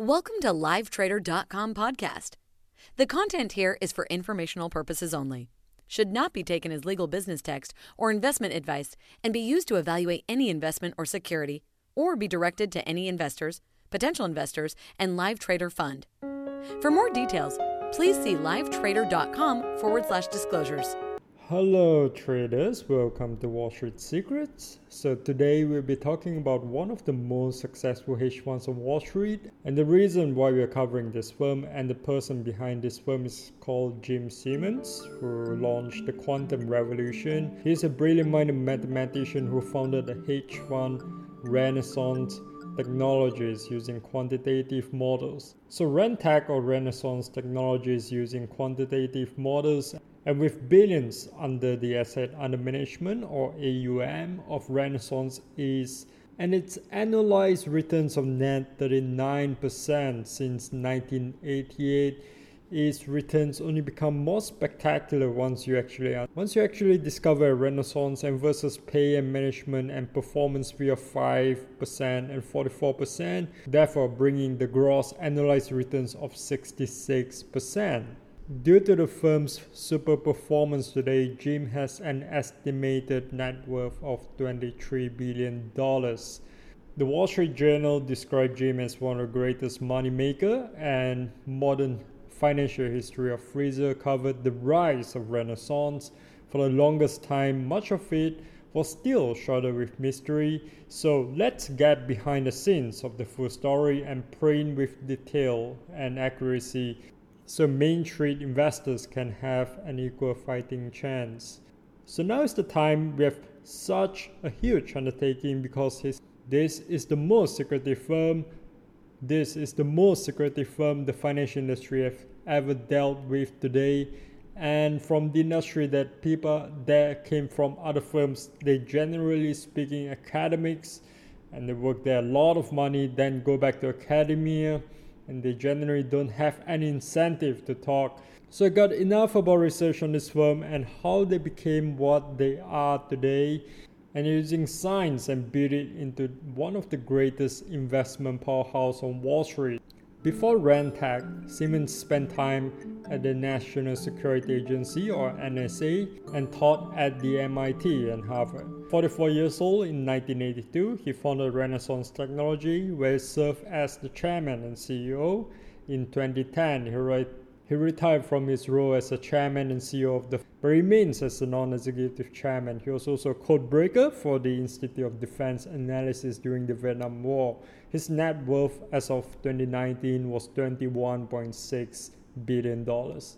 Welcome to LiveTrader.com podcast. The content here is for informational purposes only, should not be taken as legal business text or investment advice, and be used to evaluate any investment or security, or be directed to any investors, potential investors, and LiveTrader fund. For more details, please see livetrader.com forward slash disclosures. Hello traders, welcome to Wall Street Secrets. So today we'll be talking about one of the most successful hedge funds on Wall Street and the reason why we're covering this firm and the person behind this firm is called Jim Simons who launched the quantum revolution. He's a brilliant-minded mathematician who founded the hedge fund Renaissance technologies using quantitative models. So Rentech or Renaissance technologies using quantitative models and with billions under the asset under management or AUM of Renaissance is and its annualized returns of net 39% since 1988 its returns only become more spectacular once you actually once you actually discover renaissance and versus pay and management and performance fee of 5% and 44% therefore bringing the gross annualized returns of 66% Due to the firm's super performance today, Jim has an estimated net worth of $23 billion. The Wall Street Journal described Jim as one of the greatest moneymaker and modern financial history of Fraser covered the rise of Renaissance. For the longest time, much of it was still shrouded with mystery. So let's get behind the scenes of the full story and print with detail and accuracy so Main Street investors can have an equal fighting chance. So now is the time we have such a huge undertaking because his, this is the most secretive firm. This is the most secretive firm the financial industry have ever dealt with today. And from the industry that people that came from other firms, they generally speaking academics and they work there a lot of money, then go back to academia and they generally don't have any incentive to talk. So I got enough about research on this firm and how they became what they are today and using science and build it into one of the greatest investment powerhouse on Wall Street. Before Rentech, Simons spent time at the National Security Agency or NSA and taught at the MIT and Harvard. 44 years old in 1982, he founded Renaissance Technology where he served as the chairman and CEO. In 2010, he he retired from his role as a chairman and CEO of the but remains as a non-executive chairman. He was also a code breaker for the Institute of Defense Analysis during the Vietnam War. His net worth as of 2019 was 21.6 billion dollars.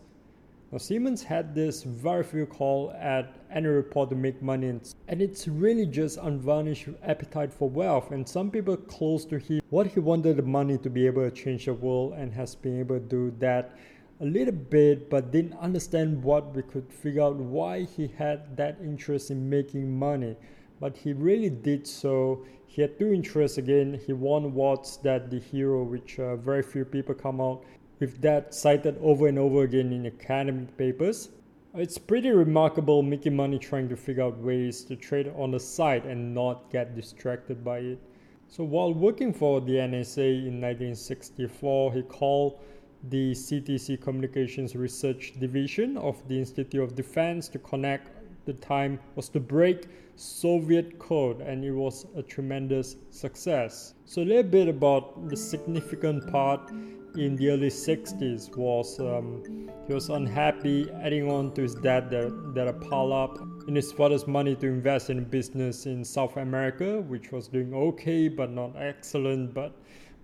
Now Simons had this very few call at any report to make money and it's really just unvarnished appetite for wealth and some people close to him what he wanted the money to be able to change the world and has been able to do that a little bit, but didn't understand what we could figure out why he had that interest in making money. But he really did so. He had two interests again. He won awards that the hero, which uh, very few people come out with that cited over and over again in academic papers. It's pretty remarkable making money trying to figure out ways to trade on the side and not get distracted by it. So while working for the NSA in 1964, he called the CTC Communications Research Division of the Institute of Defense to connect the time was to break Soviet code and it was a tremendous success. So a little bit about the significant part in the early 60s was um, he was unhappy adding on to his debt that, that a pile up in his father's money to invest in business in South America which was doing okay but not excellent but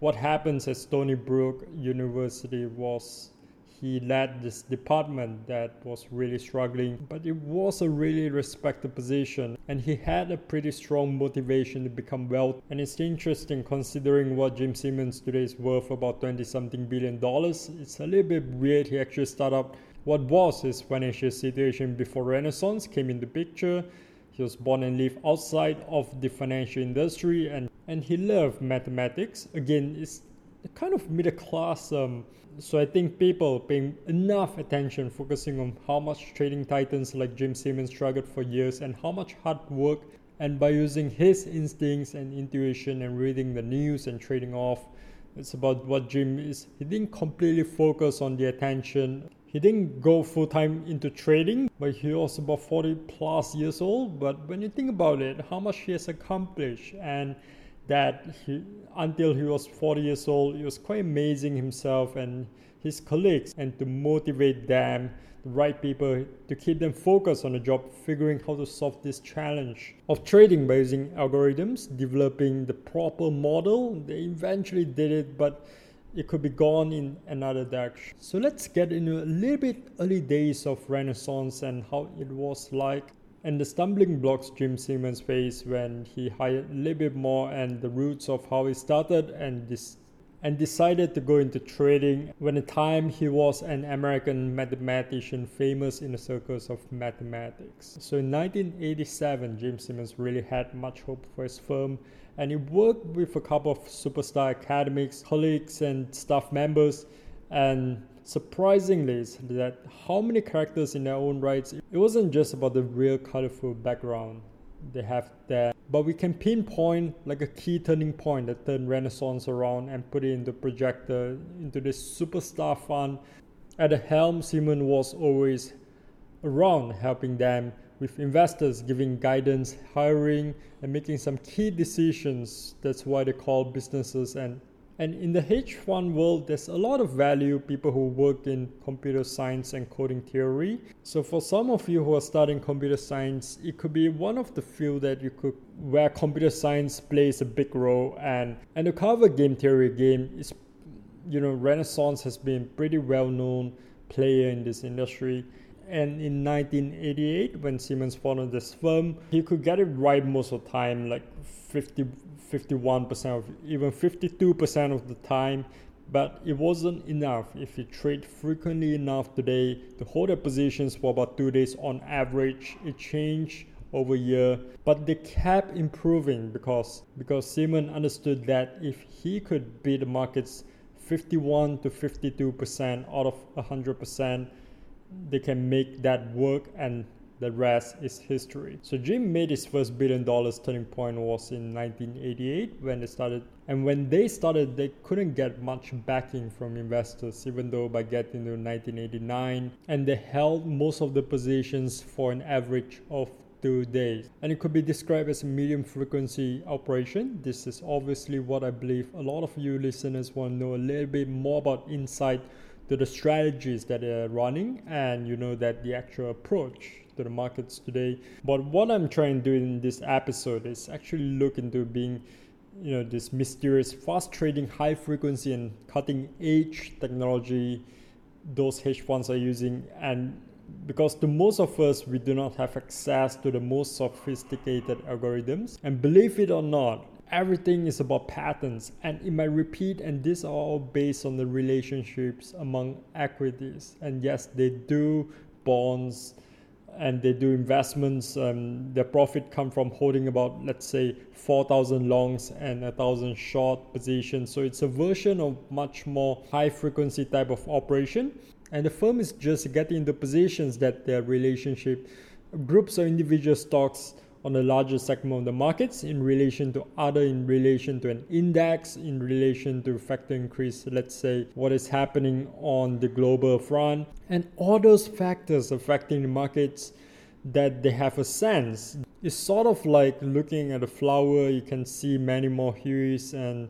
what happens at Stony Brook University was he led this department that was really struggling, but it was a really respected position, and he had a pretty strong motivation to become wealthy. And it's interesting considering what Jim Simons today is worth about 20 something billion dollars. It's a little bit weird he actually started up what was his financial situation before Renaissance came into picture. He was born and lived outside of the financial industry and and he loved mathematics. Again, it's kind of middle class. Um, so I think people paying enough attention, focusing on how much trading titans like Jim Simons struggled for years and how much hard work, and by using his instincts and intuition and reading the news and trading off, It's about what Jim is. He didn't completely focus on the attention. He didn't go full time into trading, but he was about 40 plus years old. But when you think about it, how much he has accomplished and that he, until he was 40 years old, he was quite amazing himself and his colleagues and to motivate them the right people to keep them focused on the job figuring how to solve this challenge of trading by using algorithms developing the proper model. They eventually did it but it could be gone in another direction. So let's get into a little bit early days of renaissance and how it was like and the stumbling blocks Jim Simons faced when he hired a little bit more and the roots of how he started and this and decided to go into trading when the time he was an American mathematician famous in the circles of mathematics. So in 1987, Jim Simons really had much hope for his firm and he worked with a couple of superstar academics, colleagues and staff members and surprisingly is that how many characters in their own rights it wasn't just about the real colorful background they have there but we can pinpoint like a key turning point that turned renaissance around and put it into projector into this superstar fund. At the helm simon was always around helping them with investors giving guidance hiring and making some key decisions. That's why they call businesses and and in the hedge fund world, there's a lot of value people who work in computer science and coding theory. So for some of you who are studying computer science, it could be one of the field that you could where computer science plays a big role. And and to cover game theory game is you know Renaissance has been pretty well known player in this industry. And in 1988, when Simons founded this firm, he could get it right most of the time, like 50 51% of even 52% of the time. But it wasn't enough. If you trade frequently enough today to hold their positions for about two days on average it changed over a year. But they kept improving because because Simon understood that if he could beat the markets 51 to 52 percent out of 100 percent they can make that work and the rest is history. So Jim made his first billion dollars turning point was in 1988 when they started and when they started they couldn't get much backing from investors even though by getting to 1989 and they held most of the positions for an average of two days. And it could be described as a medium frequency operation. This is obviously what I believe a lot of you listeners want to know a little bit more about insight to the strategies that they're running and you know that the actual approach to the markets today. But what I'm trying to do in this episode is actually look into being you know this mysterious fast trading high frequency and cutting edge technology those hedge funds are using and because to most of us we do not have access to the most sophisticated algorithms and believe it or not everything is about patterns and it might repeat and these are all based on the relationships among equities and yes they do bonds and they do investments. Um, their profit come from holding about let's say 4,000 longs and a thousand short positions. So it's a version of much more high frequency type of operation. And the firm is just getting into positions that their relationship groups or individual stocks on a larger segment of the markets in relation to other in relation to an index in relation to factor increase let's say what is happening on the global front. And all those factors affecting the markets that they have a sense it's sort of like looking at a flower. You can see many more hues and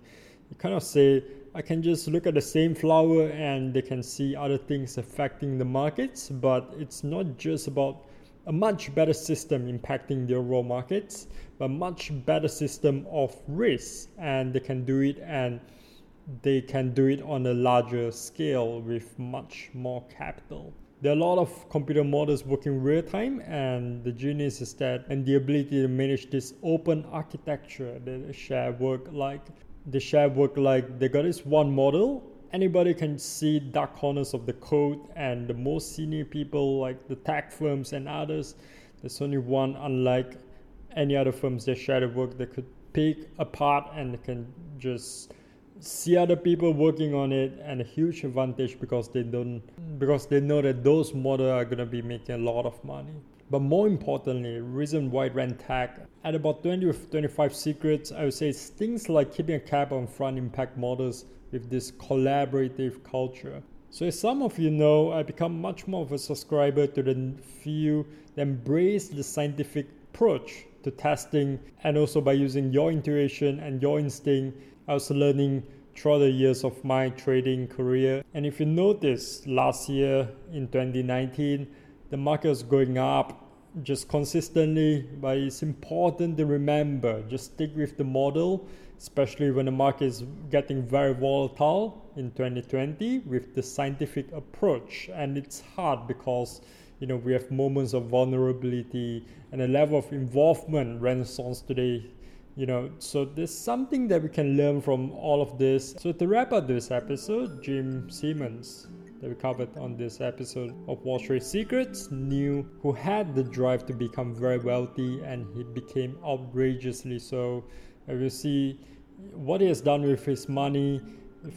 you kind of say I can just look at the same flower and they can see other things affecting the markets. But it's not just about a much better system impacting the overall markets, but much better system of risk, and they can do it and they can do it on a larger scale with much more capital. There are a lot of computer models working real time, and the genius is that and the ability to manage this open architecture, the share work like the share work like they got this one model anybody can see dark corners of the code and the most senior people like the tech firms and others there's only one unlike any other firms that share the work. That could pick apart and can just see other people working on it and a huge advantage because they don't because they know that those models are going to be making a lot of money But more importantly, reason why it Rentech at about 20 with 25 secrets, I would say it's things like keeping a cap on front impact models with this collaborative culture. So as some of you know, I become much more of a subscriber to the few that embrace the scientific approach to testing and also by using your intuition and your instinct. I was learning throughout the years of my trading career. And if you notice last year in 2019, the market is going up just consistently, but it's important to remember just stick with the model, especially when the market is getting very volatile in 2020 with the scientific approach. And it's hard because you know we have moments of vulnerability and a level of involvement renaissance today you know. So there's something that we can learn from all of this. So to wrap up this episode jim simons that we covered on this episode of Wall Street Secrets knew who had the drive to become very wealthy and he became outrageously so. Uh, and we'll see what he has done with his money,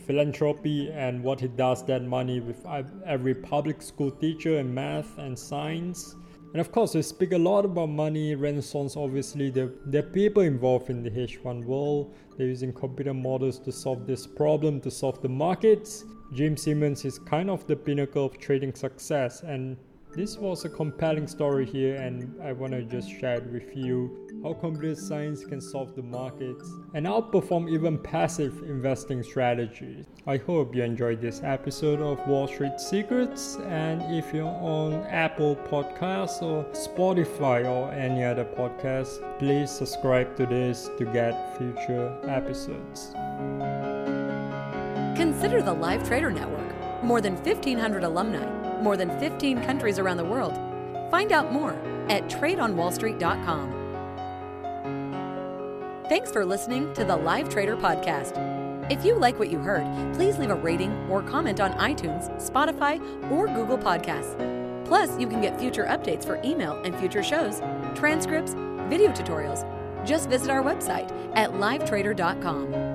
philanthropy, and what he does that money with every public school teacher in math and science. And of course, we speak a lot about money, Renaissance. Obviously, there, are people involved in the hedge fund world. They're using computer models to solve this problem, to solve the markets. Jim Simons is kind of the pinnacle of trading success, and this was a compelling story here, and I want to just share it with you how computer science can solve the markets and outperform even passive investing strategies. I hope you enjoyed this episode of Wall Street Secrets, and if you're on Apple Podcasts or Spotify or any other podcast, please subscribe to this to get future episodes. Consider the Live Trader Network. More than 1,500 alumni more than 15 countries around the world. Find out more at tradeonwallstreet.com. Thanks for listening to the Live Trader Podcast. If you like what you heard, please leave a rating or comment on iTunes, Spotify, or Google Podcasts. Plus, you can get future updates for email and future shows, transcripts, video tutorials. Just visit our website at livetrader.com.